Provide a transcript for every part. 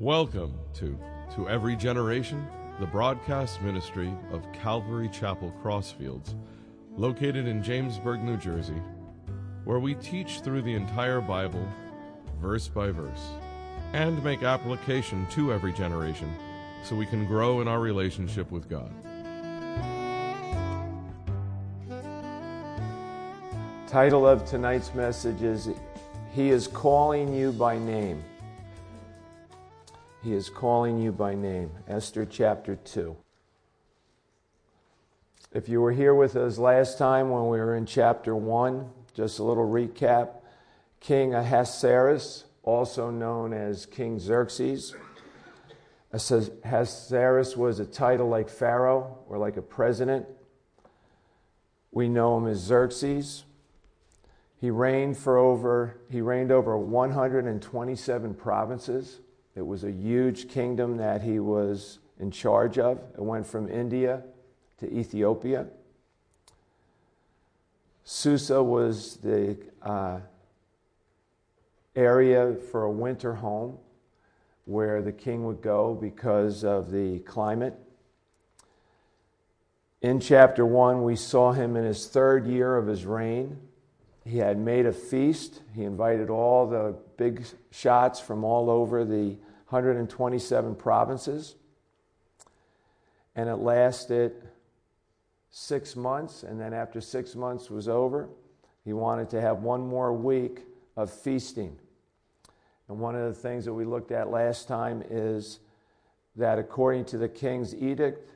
Welcome to To Every Generation, the broadcast ministry of Calvary Chapel Crossfields, located in Jamesburg, New Jersey, where we teach through the entire Bible, verse by verse, and make application to every generation so we can grow in our relationship with God. Title of tonight's message is He is Calling You by Name. He is calling you by name. Esther chapter 2. If you were here with us last time when we were in chapter 1, just a little recap King Ahasuerus, also known as King Xerxes. Ahasuerus was a title like Pharaoh or like a president. We know him as Xerxes. He reigned for over he reigned over 127 provinces. It was a huge kingdom that he was in charge of. It went from India to Ethiopia. Susa was the uh, area for a winter home where the king would go because of the climate. In chapter 1, we saw him in his third year of his reign he had made a feast. He invited all the big shots from all over the 127 provinces. And it lasted six months. And then, after six months was over, he wanted to have one more week of feasting. And one of the things that we looked at last time is that according to the king's edict,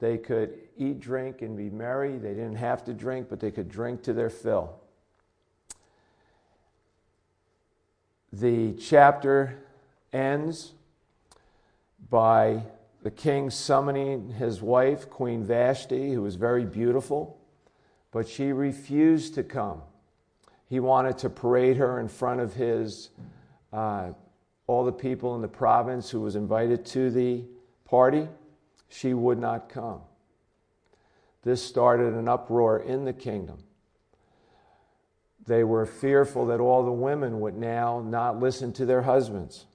they could eat, drink, and be merry. They didn't have to drink, but they could drink to their fill. The chapter ends by the king summoning his wife, Queen Vashti, who was very beautiful, but she refused to come. He wanted to parade her in front of his uh, all the people in the province who was invited to the party. She would not come. This started an uproar in the kingdom. They were fearful that all the women would now not listen to their husbands.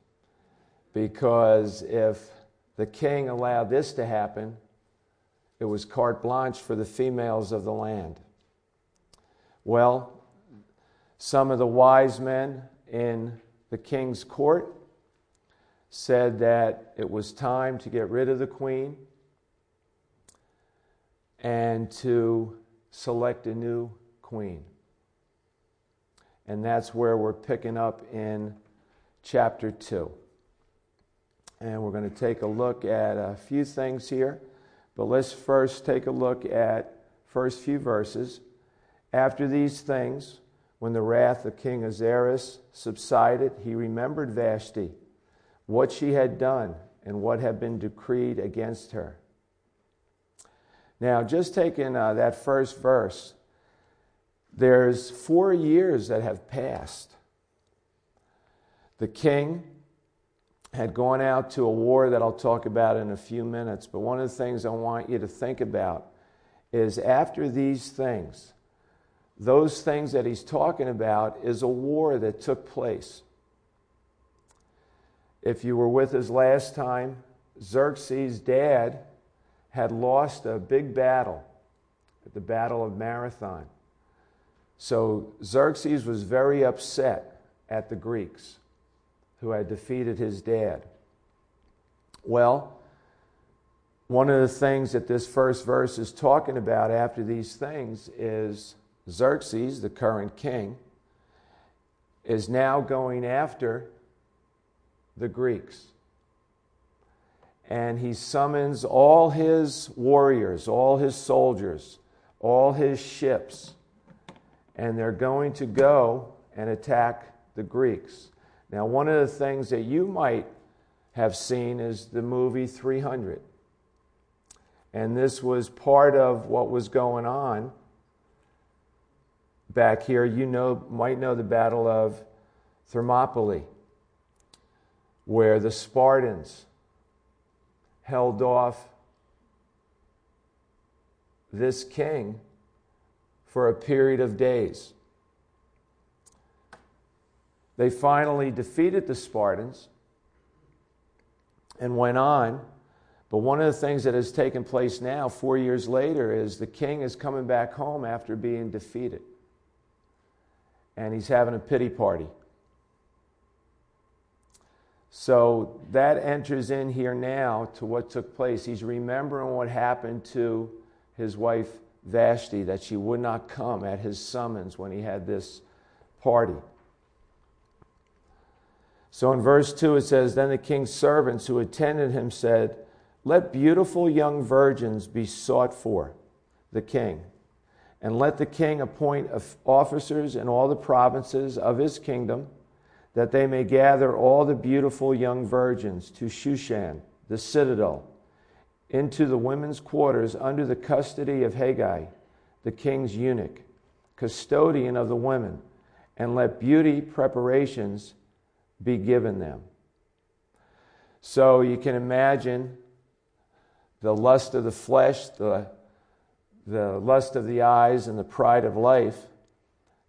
Because if the king allowed this to happen, it was carte blanche for the females of the land. Well, some of the wise men in the king's court said that it was time to get rid of the queen and to select a new queen. And that's where we're picking up in chapter 2. And we're going to take a look at a few things here. But let's first take a look at first few verses. After these things, when the wrath of King Ahasuerus subsided, he remembered Vashti, what she had done, and what had been decreed against her. Now, just taking uh, that first verse, there's four years that have passed. The king had gone out to a war that I'll talk about in a few minutes, but one of the things I want you to think about is after these things, those things that he's talking about is a war that took place. If you were with us last time, Xerxes' dad had lost a big battle at the Battle of Marathon. So Xerxes was very upset at the Greeks who had defeated his dad. Well, one of the things that this first verse is talking about after these things is Xerxes, the current king, is now going after the Greeks. And he summons all his warriors, all his soldiers, all his ships and they're going to go and attack the Greeks. Now, one of the things that you might have seen is the movie 300. And this was part of what was going on back here. You know, might know the Battle of Thermopylae, where the Spartans held off this king for a period of days. They finally defeated the Spartans, and went on. But one of the things that has taken place now, four years later, is the king is coming back home after being defeated. And he's having a pity party. So that enters in here now to what took place. He's remembering what happened to his wife Vashti, that she would not come at his summons when he had this party. So in verse 2 it says Then the king's servants who attended him said, Let beautiful young virgins be sought for the king, and let the king appoint officers in all the provinces of his kingdom that they may gather all the beautiful young virgins to Shushan, the citadel, into the women's quarters under the custody of Hegai, the king's eunuch, custodian of the women, and let beauty preparations be given them. So you can imagine the lust of the flesh, the, the lust of the eyes, and the pride of life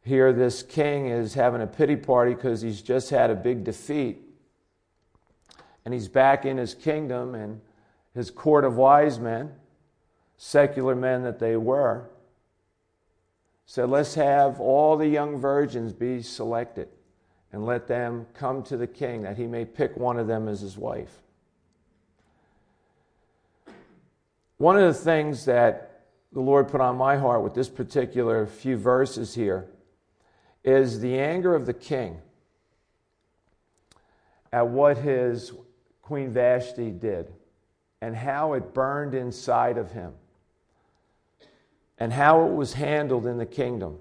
here, this king is having a pity party because he's just had a big defeat. And he's back in his kingdom and his court of wise men, secular men that they were, said, Let's have all the young virgins be selected and let them come to the king that he may pick one of them as his wife. One of the things that the Lord put on my heart with this particular few verses here is the anger of the king at what his Queen Vashti did and how it burned inside of him and how it was handled in the kingdom.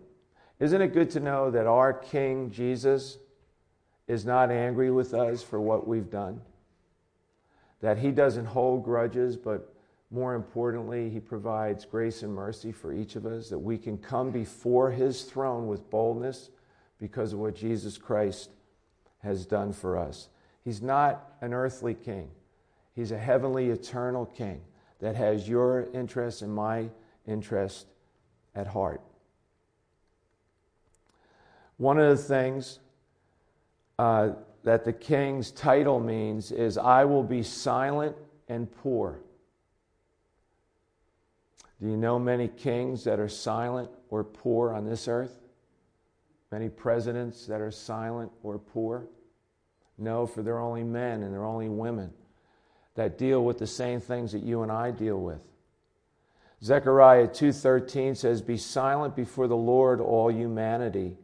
Isn't it good to know that our King Jesus is not angry with us for what we've done? That he doesn't hold grudges, but more importantly, he provides grace and mercy for each of us, that we can come before his throne with boldness because of what Jesus Christ has done for us. He's not an earthly king, he's a heavenly, eternal king that has your interest and my interest at heart. One of the things uh, that the king's title means is, I will be silent and poor. Do you know many kings that are silent or poor on this earth? Many presidents that are silent or poor? No, for they're only men and they're only women that deal with the same things that you and I deal with. Zechariah 2:13 says, "Be silent before the Lord, all humanity,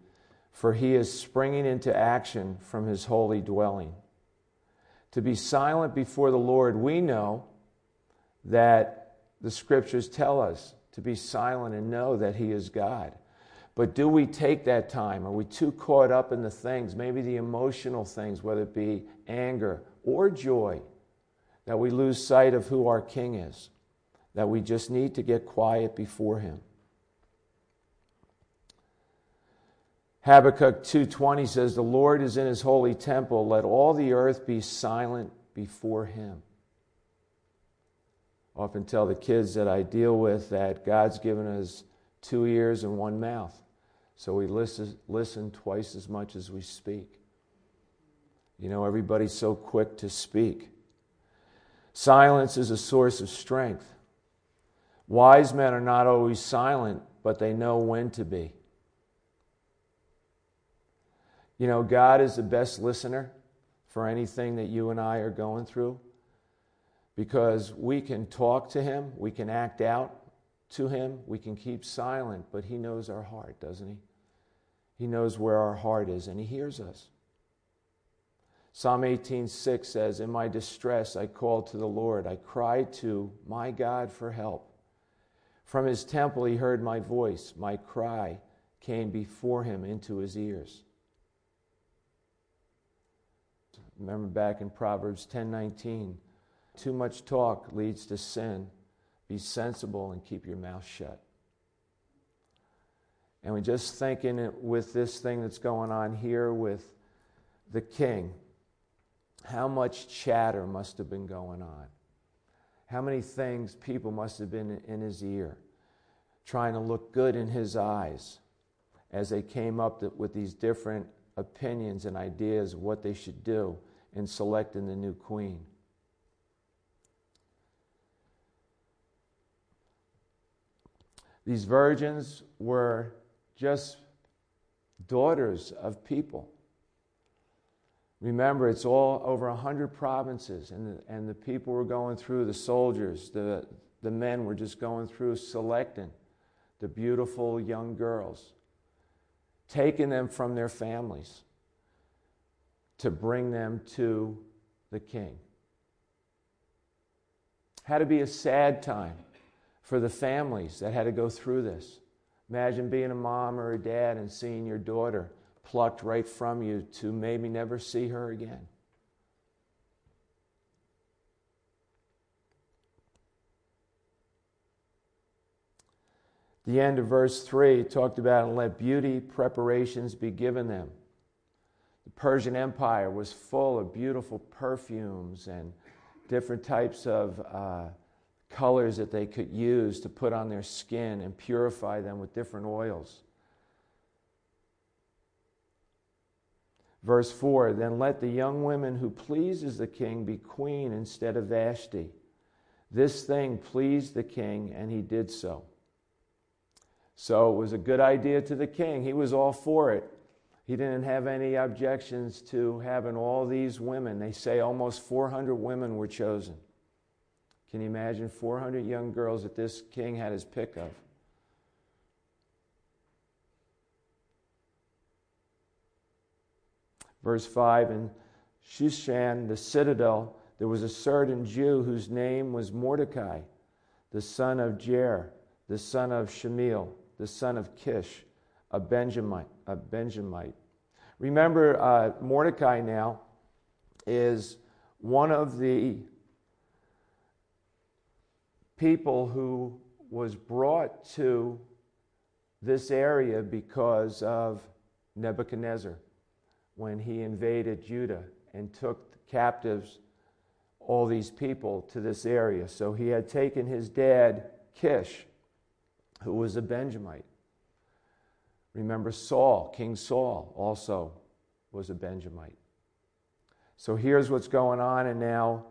for he is springing into action from his holy dwelling." To be silent before the Lord, we know that the scriptures tell us to be silent and know that He is God. But do we take that time? Are we too caught up in the things, maybe the emotional things, whether it be anger or joy, that we lose sight of who our King is? That we just need to get quiet before Him. Habakkuk 2:20 says the Lord is in his holy temple let all the earth be silent before him I often tell the kids that I deal with that God's given us two ears and one mouth. So we listen, listen twice as much as we speak. You know, everybody's so quick to speak. Silence is a source of strength. Wise men are not always silent, but they know when to be. You know, God is the best listener for anything that you and I are going through because we can talk to him, we can act out to him, we can keep silent, but he knows our heart, doesn't he? He knows where our heart is and he hears us. Psalm 18:6 says, "In my distress I called to the Lord. I cried to my God for help. From his temple he heard my voice. My cry came before him into his ears." Remember back in Proverbs 10:19, too much talk leads to sin. Be sensible and keep your mouth shut. And we're just thinking with this thing that's going on here with the king, how much chatter must have been going on? How many things people must have been in his ear, trying to look good in his eyes as they came up with these different opinions and ideas of what they should do in selecting the new queen. These virgins were just daughters of people. Remember, it's all over 100 provinces, and the, and the people were going through, the soldiers, the, the men were just going through selecting the beautiful young girls, taking them from their families to bring them to the king. Had to be a sad time for the families that had to go through this. Imagine being a mom or a dad and seeing your daughter plucked right from you to maybe never see her again. The end of verse 3 talked about, and let beauty preparations be given them. The Persian Empire was full of beautiful perfumes and different types of uh, colors that they could use to put on their skin and purify them with different oils. Verse 4 Then let the young woman who pleases the king be queen instead of Vashti. This thing pleased the king, and he did so. So it was a good idea to the king. He was all for it. He didn't have any objections to having all these women. They say almost 400 women were chosen. Can you imagine 400 young girls that this king had his pick of? Verse 5 In Shushan, the citadel, there was a certain Jew whose name was Mordecai, the son of Jair, the son of Shemiel, the son of Kish a Benjamite. A Benjamite. Remember, uh, Mordecai now is one of the people who was brought to this area because of Nebuchadnezzar when he invaded Judah and took captives all these people to this area. So he had taken his dad, Kish, who was a Benjamite. Remember Saul, King Saul, also was a Benjamite. So here's what's going on, and now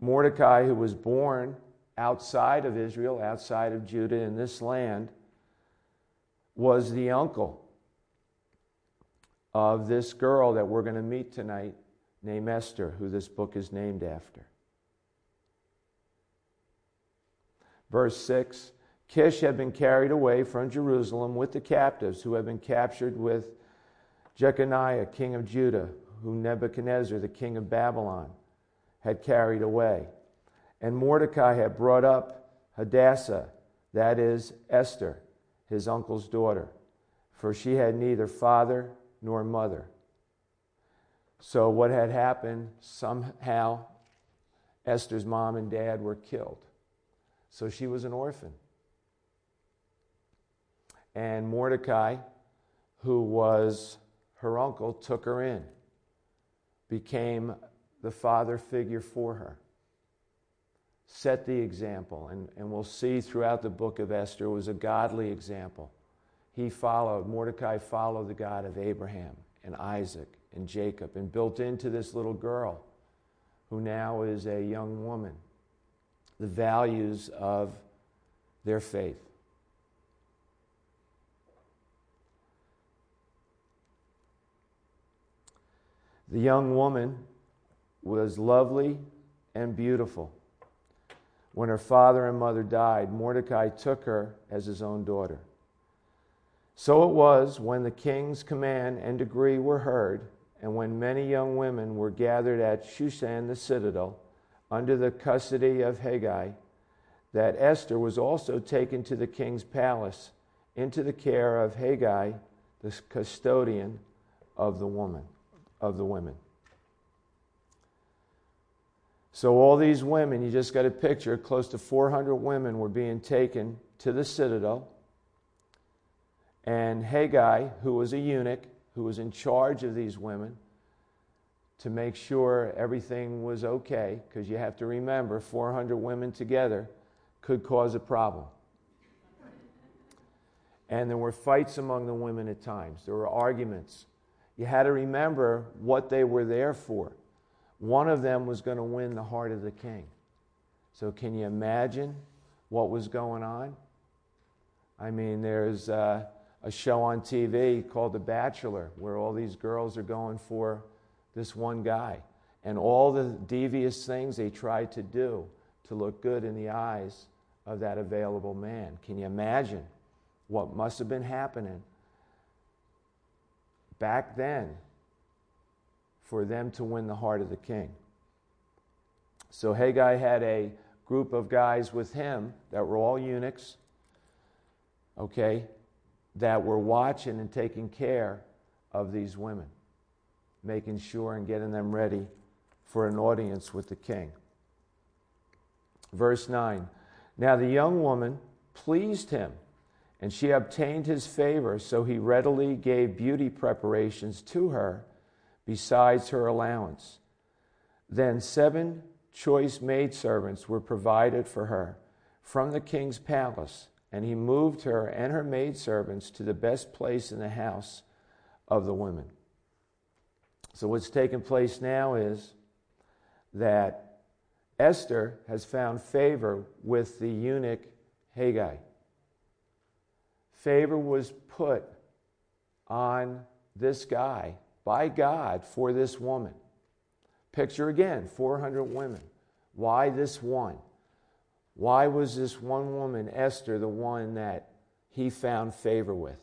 Mordecai, who was born outside of Israel, outside of Judah, in this land, was the uncle of this girl that we're going to meet tonight named Esther, who this book is named after. Verse 6 Kish had been carried away from Jerusalem with the captives who had been captured with Jeconiah, king of Judah, whom Nebuchadnezzar, the king of Babylon, had carried away. And Mordecai had brought up Hadassah, that is, Esther, his uncle's daughter, for she had neither father nor mother. So, what had happened, somehow, Esther's mom and dad were killed. So, she was an orphan. And Mordecai, who was her uncle, took her in, became the father figure for her, set the example. And, and we'll see throughout the book of Esther was a godly example. He followed, Mordecai followed the God of Abraham and Isaac and Jacob and built into this little girl who now is a young woman the values of their faith. The young woman was lovely and beautiful. When her father and mother died, Mordecai took her as his own daughter. So it was when the king's command and decree were heard, and when many young women were gathered at Shushan the citadel under the custody of Haggai, that Esther was also taken to the king's palace into the care of Haggai, the custodian of the woman of the women. So, all these women, you just got a picture, close to 400 women were being taken to the citadel. And Hegai, who was a eunuch, who was in charge of these women, to make sure everything was okay, because you have to remember 400 women together could cause a problem. And there were fights among the women at times, there were arguments. You had to remember what they were there for. One of them was going to win the heart of the king. So, can you imagine what was going on? I mean, there's uh, a show on TV called The Bachelor where all these girls are going for this one guy. And all the devious things they try to do to look good in the eyes of that available man. Can you imagine what must have been happening back then for them to win the heart of the king? So Hegai had a group of guys with him that were all eunuchs, okay, that were watching and taking care of these women, making sure and getting them ready for an audience with the king. Verse 9 Now the young woman pleased him, and she obtained his favor, so he readily gave beauty preparations to her besides her allowance. Then seven choice maidservants were provided for her from the king's palace, and he moved her and her maidservants to the best place in the house of the women. So, what's taking place now is that Esther has found favor with the eunuch Hegai. Favor was put on this guy by God for this woman. Picture again 400 women. Why this one? Why was this one woman, Esther, the one that he found favor with?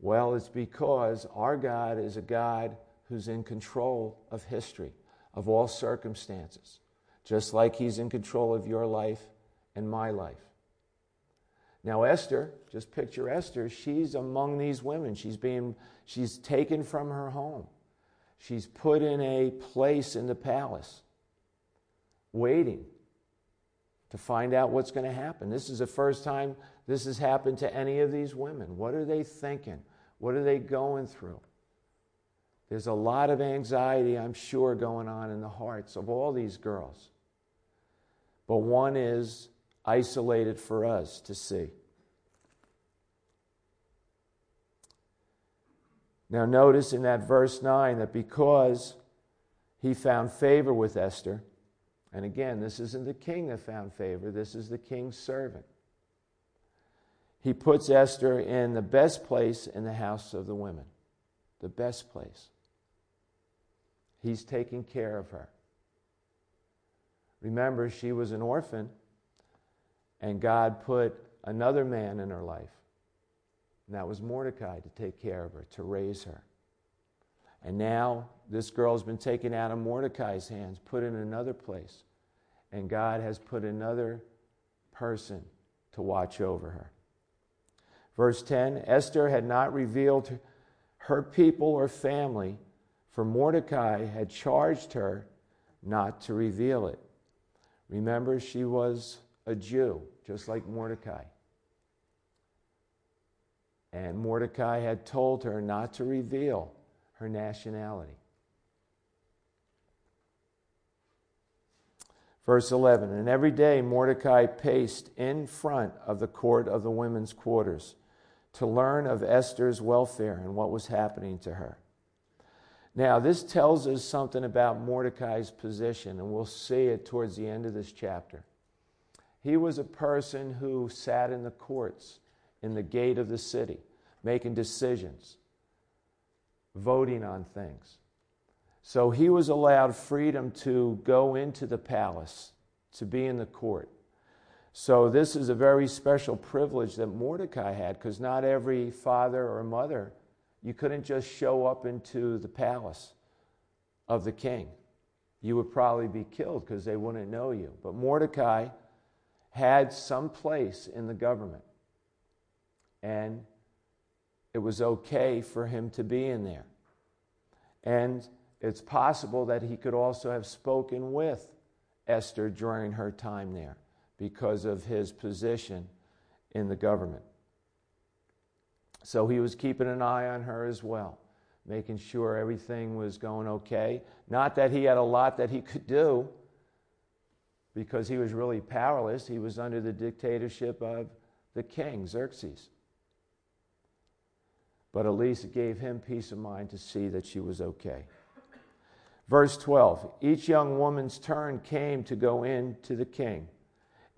Well, it's because our God is a God who's in control of history, of all circumstances, just like he's in control of your life and my life. Now, Esther, just picture Esther, she's among these women. She's being, she's taken from her home. She's put in a place in the palace, waiting to find out what's going to happen. This is the first time this has happened to any of these women. What are they thinking? What are they going through? There's a lot of anxiety, I'm sure, going on in the hearts of all these girls. But one is isolated for us to see. Now, notice in that verse 9 that because he found favor with Esther, and again, this isn't the king that found favor, this is the king's servant. He puts Esther in the best place in the house of the women. The best place. He's taking care of her. Remember, she was an orphan, and God put another man in her life and that was Mordecai to take care of her, to raise her. And now this girl's been taken out of Mordecai's hands, put in another place. And God has put another person to watch over her. Verse 10 Esther had not revealed her people or family, for Mordecai had charged her not to reveal it. Remember, she was a Jew, just like Mordecai. And Mordecai had told her not to reveal her nationality. Verse 11 And every day Mordecai paced in front of the court of the women's quarters to learn of Esther's welfare and what was happening to her. Now, this tells us something about Mordecai's position, and we'll see it towards the end of this chapter. He was a person who sat in the courts in the gate of the city, making decisions, voting on things. So he was allowed freedom to go into the palace, to be in the court. So this is a very special privilege that Mordecai had because not every father or mother, you couldn't just show up into the palace of the king. You would probably be killed because they wouldn't know you. But Mordecai had some place in the government and it was okay for him to be in there. And it's possible that he could also have spoken with Esther during her time there because of his position in the government. So he was keeping an eye on her as well, making sure everything was going okay. Not that he had a lot that he could do because he was really powerless. He was under the dictatorship of the king, Xerxes but at least it gave him peace of mind to see that she was okay. Verse 12 Each young woman's turn came to go in to the king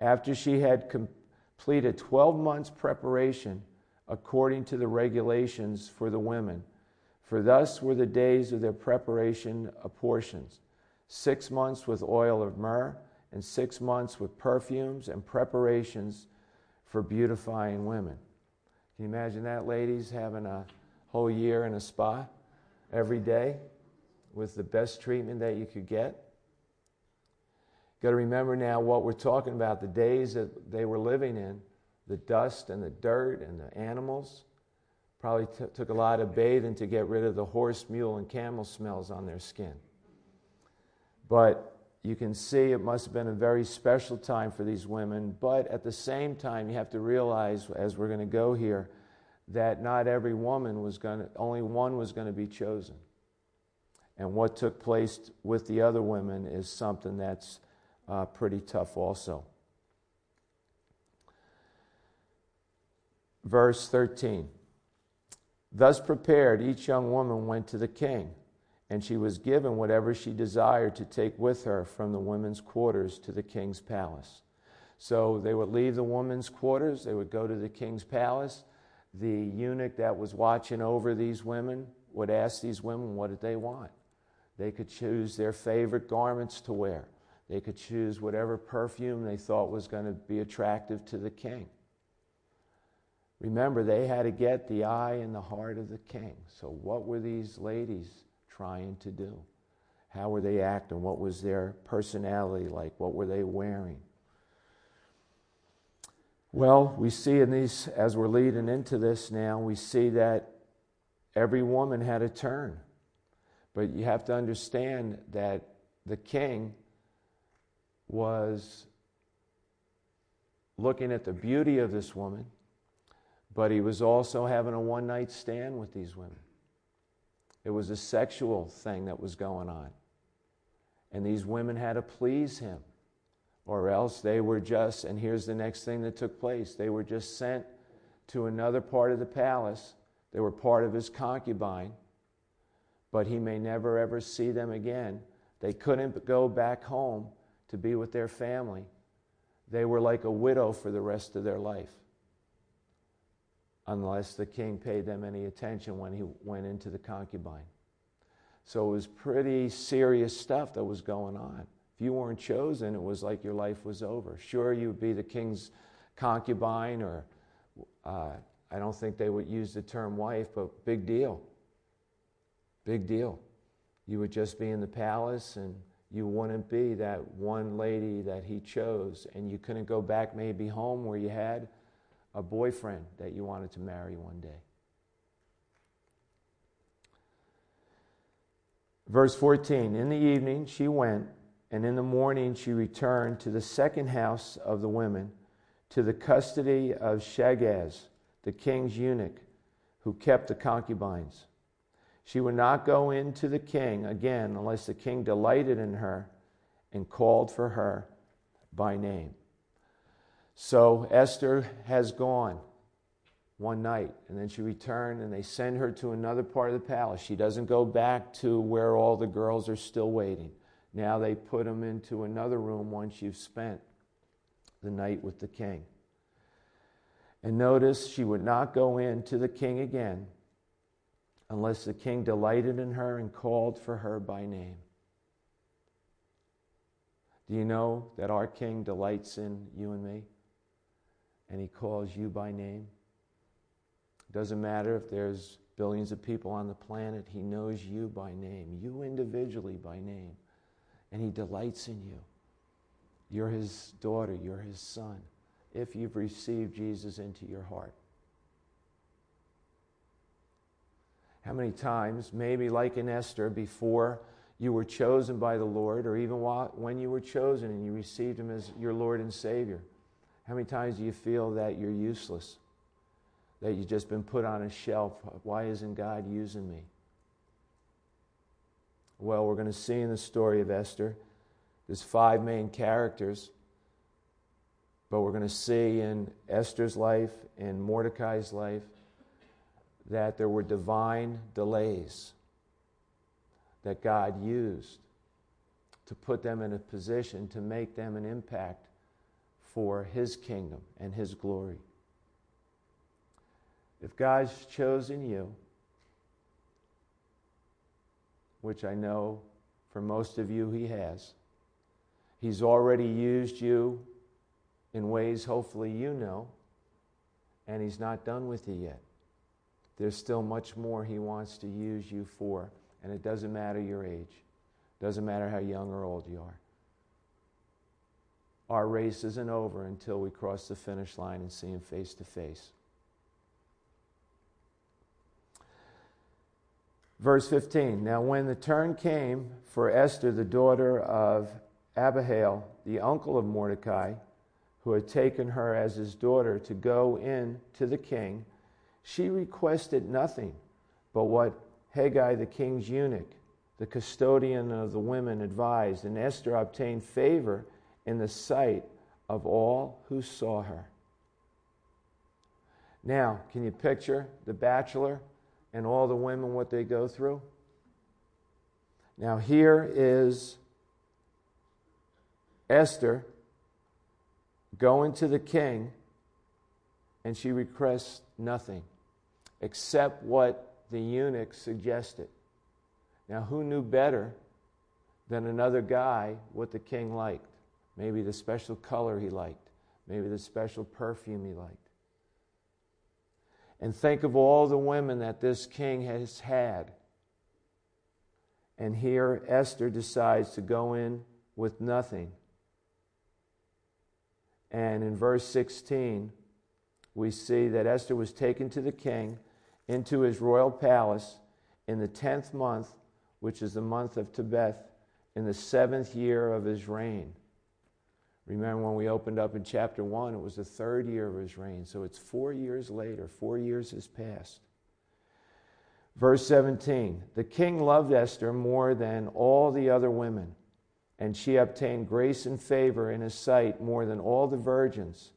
after she had completed 12 months' preparation according to the regulations for the women. For thus were the days of their preparation apportioned six months with oil of myrrh, and six months with perfumes and preparations for beautifying women. Can you imagine that, ladies, having a whole year in a spa every day with the best treatment that you could get? Got to remember now what we're talking about the days that they were living in, the dust and the dirt and the animals. Probably t- took a lot of bathing to get rid of the horse, mule, and camel smells on their skin. But you can see it must have been a very special time for these women. But at the same time, you have to realize, as we're going to go here, that not every woman was going to, only one was going to be chosen. And what took place with the other women is something that's uh, pretty tough, also. Verse 13 Thus prepared, each young woman went to the king and she was given whatever she desired to take with her from the women's quarters to the king's palace. So they would leave the women's quarters, they would go to the king's palace. The eunuch that was watching over these women would ask these women what did they want. They could choose their favorite garments to wear. They could choose whatever perfume they thought was going to be attractive to the king. Remember, they had to get the eye and the heart of the king. So, what were these ladies trying to do? How were they acting? What was their personality like? What were they wearing? Well, we see in these, as we're leading into this now, we see that every woman had a turn. But you have to understand that the king was looking at the beauty of this woman, but he was also having a one night stand with these women. It was a sexual thing that was going on. And these women had to please him, or else they were just, and here's the next thing that took place they were just sent to another part of the palace. They were part of his concubine, but he may never ever see them again. They couldn't go back home to be with their family. They were like a widow for the rest of their life unless the king paid them any attention when he went into the concubine. So it was pretty serious stuff that was going on. If you weren't chosen, it was like your life was over. Sure, you would be the king's concubine, or uh, I don't think they would use the term wife, but big deal. Big deal. You would just be in the palace and you wouldn't be that one lady that he chose, and you couldn't go back maybe home where you had a boyfriend that you wanted to marry one day. Verse 14 In the evening she went, and in the morning she returned to the second house of the women, to the custody of Shagaz, the king's eunuch, who kept the concubines. She would not go in to the king again unless the king delighted in her and called for her by name. So Esther has gone one night, and then she returned, and they send her to another part of the palace. She doesn't go back to where all the girls are still waiting. Now they put them into another room once you've spent the night with the king. And notice she would not go in to the king again unless the king delighted in her and called for her by name. Do you know that our king delights in you and me? And He calls you by name. It doesn't matter if there's billions of people on the planet, He knows you by name, you individually by name, and He delights in you. You're His daughter, you're His son, if you've received Jesus into your heart. How many times, maybe like in Esther, before you were chosen by the Lord, or even while, when you were chosen and you received Him as your Lord and Savior, how many times do you feel that you're useless? That you've just been put on a shelf? Why isn't God using me? Well, we're going to see in the story of Esther, there's five main characters, but we're going to see in Esther's life, and Mordecai's life, that there were divine delays that God used to put them in a position to make them an impact for his kingdom and his glory. If God's chosen you, which I know for most of you he has, he's already used you in ways hopefully you know, and he's not done with you yet. There's still much more he wants to use you for, and it doesn't matter your age. Doesn't matter how young or old you are. Our race isn't over until we cross the finish line and see him face to face. Verse 15 Now, when the turn came for Esther, the daughter of Abihail, the uncle of Mordecai, who had taken her as his daughter to go in to the king, she requested nothing but what Haggai, the king's eunuch, the custodian of the women, advised, and Esther obtained favor in the sight of all who saw her. Now, can you picture the bachelor and all the women what they go through? Now, here is Esther going to the king, and she requests nothing except what the eunuch suggested. Now, who knew better than another guy what the king liked? Maybe the special color he liked, maybe the special perfume he liked. And think of all the women that this king has had. And here Esther decides to go in with nothing and in verse 16, we see that Esther was taken to the king into his royal palace in the tenth month, which is the month of Tebeth, in the seventh year of his reign. Remember when we opened up in chapter 1, it was the third year of his reign. So it's four years later, four years has passed. Verse 17 The king loved Esther more than all the other women and she obtained grace and favor in his sight more than all the virgins.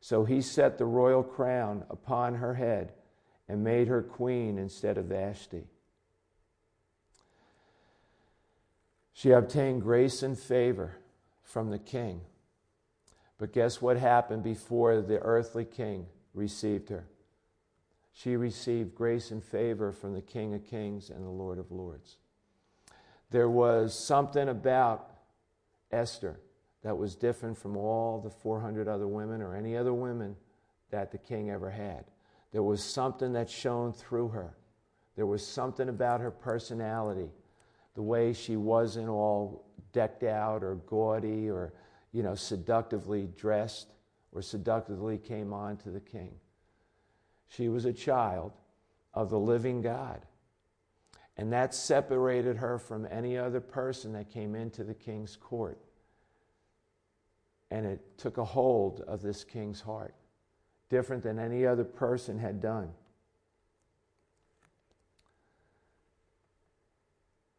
So he set the royal crown upon her head and made her queen instead of Vashti. She obtained grace and favor from the king. But guess what happened before the earthly king received her? She received grace and favor from the King of Kings and the Lord of Lords. There was something about Esther that was different from all the 400 other women or any other women that the king ever had. There was something that shone through her. There was something about her personality, the way she wasn't all decked out or gaudy or, you know, seductively dressed or seductively came on to the king. She was a child of the living God. And that separated her from any other person that came into the king's court. And it took a hold of this king's heart, different than any other person had done.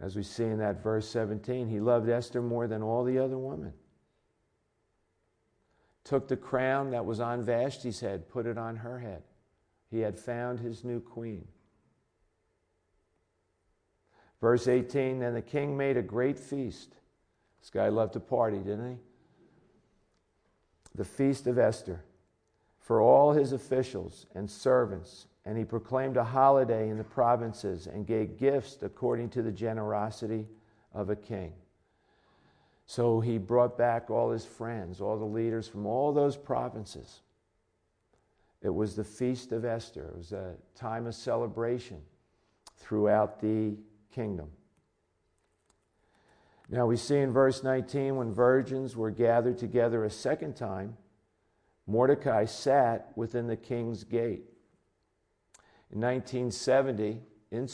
As we see in that verse 17, he loved Esther more than all the other women. Took the crown that was on Vashti's head, put it on her head. He had found his new queen. Verse 18 Then the king made a great feast. This guy loved to party, didn't he? The feast of Esther for all his officials and servants. And he proclaimed a holiday in the provinces and gave gifts according to the generosity of a king. So he brought back all his friends, all the leaders from all those provinces. It was the feast of Esther. It was a time of celebration throughout the kingdom. Now we see in verse 19 when virgins were gathered together a second time, Mordecai sat within the king's gate. In 1970, in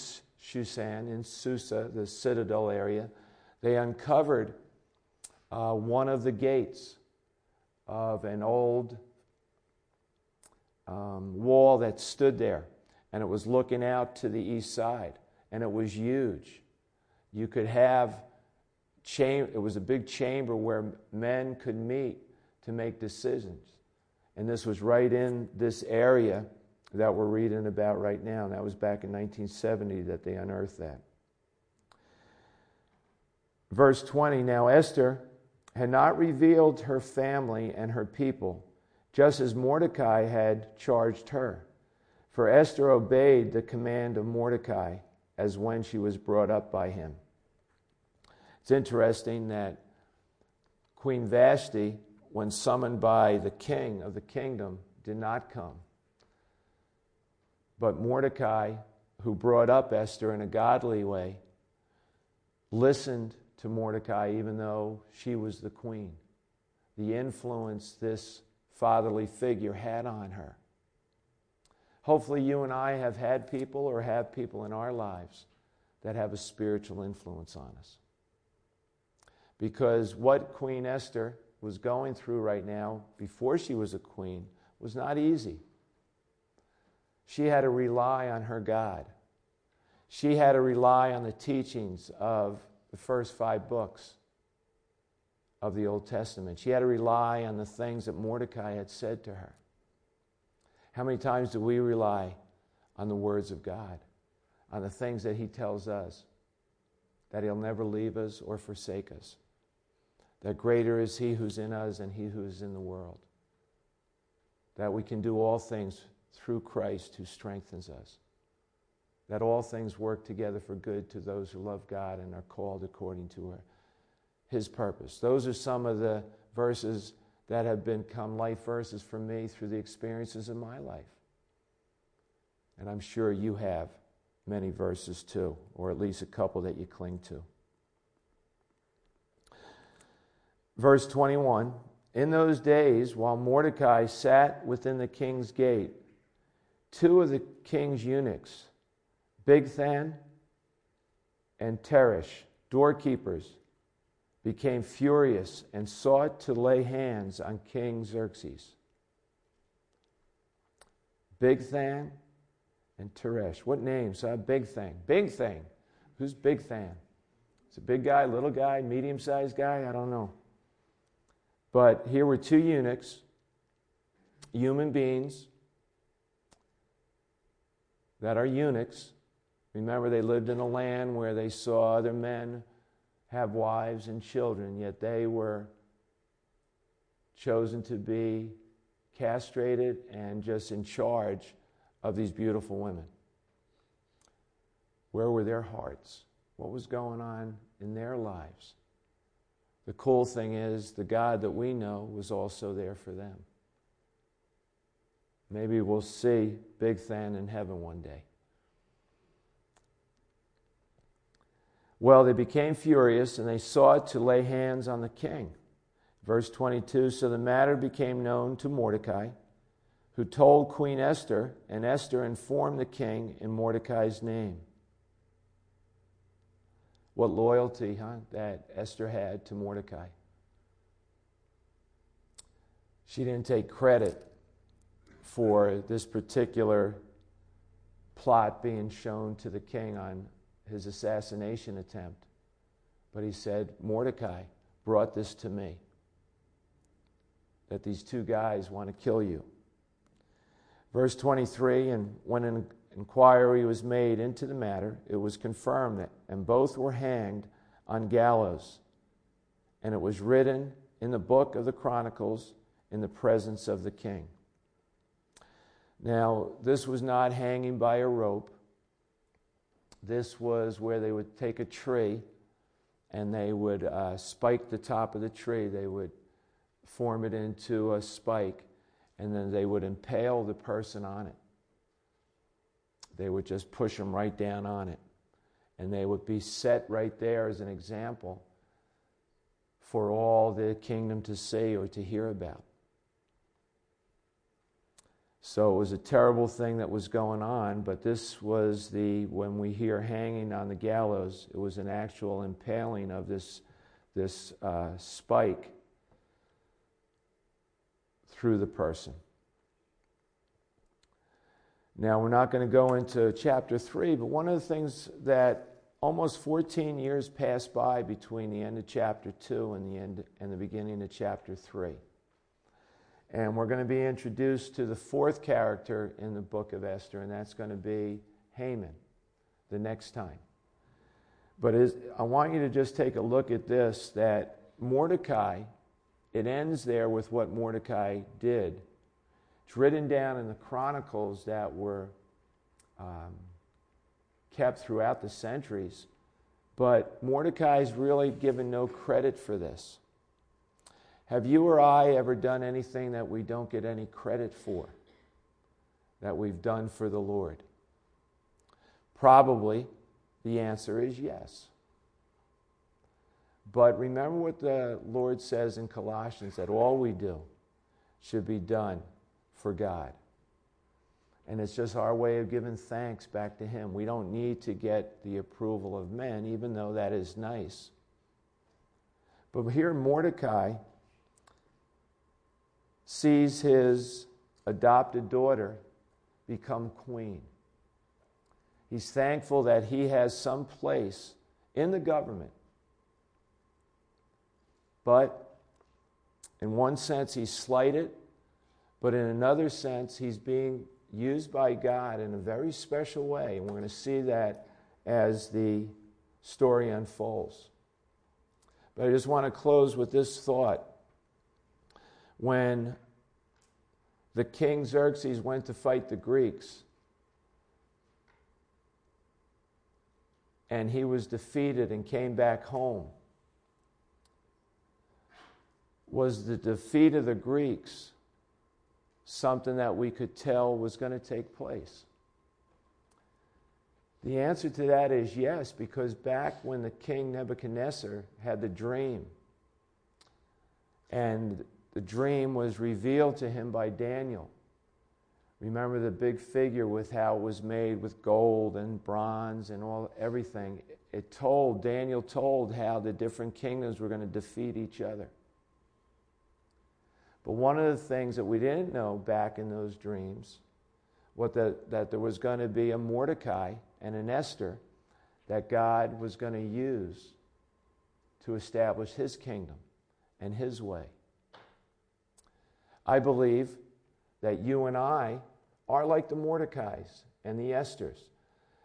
Shushan, in Susa, the citadel area, they uncovered uh, one of the gates of an old um, wall that stood there, and it was looking out to the east side and it was huge. You could have cham- it was a big chamber where men could meet to make decisions. And this was right in this area that we're reading about right now. And that was back in 1970 that they unearthed that. Verse 20 Now Esther had not revealed her family and her people, just as Mordecai had charged her. For Esther obeyed the command of Mordecai as when she was brought up by him. It's interesting that Queen Vashti, when summoned by the king of the kingdom, did not come. But Mordecai, who brought up Esther in a godly way, listened to Mordecai even though she was the queen. The influence this fatherly figure had on her. Hopefully, you and I have had people or have people in our lives that have a spiritual influence on us. Because what Queen Esther was going through right now, before she was a queen, was not easy. She had to rely on her God. She had to rely on the teachings of the first five books of the Old Testament. She had to rely on the things that Mordecai had said to her. How many times do we rely on the words of God, on the things that He tells us, that He'll never leave us or forsake us? that greater is He who's in us than He who is in the world. That we can do all things through Christ who strengthens us. That all things work together for good to those who love God and are called according to her, His purpose. Those are some of the verses that have become life verses for me through the experiences of my life. And I'm sure you have many verses too, or at least a couple that you cling to. Verse 21 In those days, while Mordecai sat within the king's gate, two of the king's eunuchs, Bigthan and Teresh, doorkeepers, became furious and sought to lay hands on King Xerxes. Bigthan and Teresh. What names? Uh, Big Thing. Big Thing. Who's Big Bigthan? It's a big guy, little guy, medium sized guy? I don't know. But here were two eunuchs, human beings that are eunuchs. Remember, they lived in a land where they saw other men have wives and children, yet they were chosen to be castrated and just in charge of these beautiful women. Where were their hearts? What was going on in their lives? The cool thing is, the God that we know was also there for them. Maybe we'll see Big Than in heaven one day. Well, they became furious and they sought to lay hands on the king. Verse 22 So the matter became known to Mordecai, who told Queen Esther, and Esther informed the king in Mordecai's name. What loyalty, huh, that Esther had to Mordecai. She didn't take credit for this particular plot being shown to the king on his assassination attempt. But he said, Mordecai brought this to me that these two guys want to kill you. Verse 23 And when an inquiry was made into the matter, it was confirmed that, and both were hanged on gallows. And it was written in the book of the Chronicles in the presence of the king. Now, this was not hanging by a rope. This was where they would take a tree and they would uh, spike the top of the tree. They would form it into a spike and then they would impale the person on it they would just push them right down on it. And they would be set right there as an example for all the kingdom to see or to hear about. So it was a terrible thing that was going on, but this was the, when we hear hanging on the gallows, it was an actual impaling of this, this uh, spike through the person. Now, we're not going to go into chapter 3, but one of the things that almost 14 years passed by between the end of chapter 2 and the, end, and the beginning of chapter 3. And we're going to be introduced to the fourth character in the book of Esther, and that's going to be Haman the next time. But I want you to just take a look at this that Mordecai, it ends there with what Mordecai did. It's written down in the chronicles that were um, kept throughout the centuries. But Mordecai is really given no credit for this. Have you or I ever done anything that we don't get any credit for? That we've done for the Lord? Probably the answer is yes. But remember what the Lord says in Colossians that all we do should be done for God. And it's just our way of giving thanks back to Him. We don't need to get the approval of men, even though that is nice. But here, Mordecai sees his adopted daughter become queen. He's thankful that he has some place in the government. But in one sense, he's slighted, but in another sense, he's being used by God in a very special way. And we're going to see that as the story unfolds. But I just want to close with this thought. When the king Xerxes went to fight the Greeks, and he was defeated and came back home, was the defeat of the Greeks something that we could tell was going to take place? The answer to that is yes, because back when the king Nebuchadnezzar had the dream, and the dream was revealed to him by Daniel. Remember the big figure with how it was made with gold and bronze and all everything. It told Daniel told how the different kingdoms were going to defeat each other. But one of the things that we didn't know back in those dreams was that, that there was going to be a Mordecai and an Esther that God was going to use to establish his kingdom and his way. I believe that you and I are like the Mordecais and the Esthers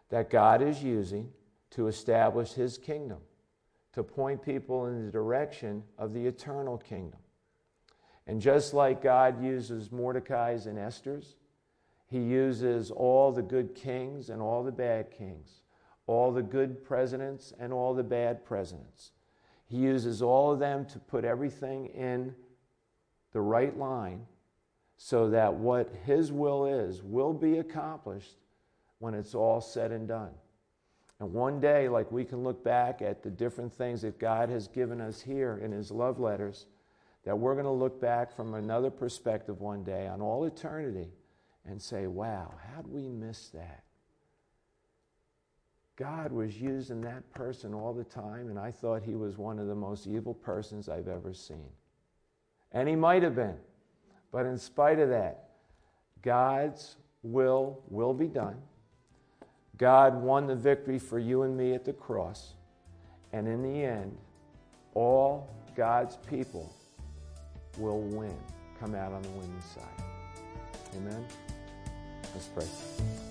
that God is using to establish his kingdom, to point people in the direction of the eternal kingdom. And just like God uses Mordecai's and Esther's, he uses all the good kings and all the bad kings, all the good presidents and all the bad presidents. He uses all of them to put everything in the right line so that what his will is will be accomplished when it's all said and done. And one day, like we can look back at the different things that God has given us here in his love letters that we're going to look back from another perspective one day on all eternity and say, wow, how'd we miss that? God was using that person all the time, and I thought he was one of the most evil persons I've ever seen. And he might have been. But in spite of that, God's will will be done. God won the victory for you and me at the cross. And in the end, all God's people will win, come out on the winning side. Amen? Let's pray.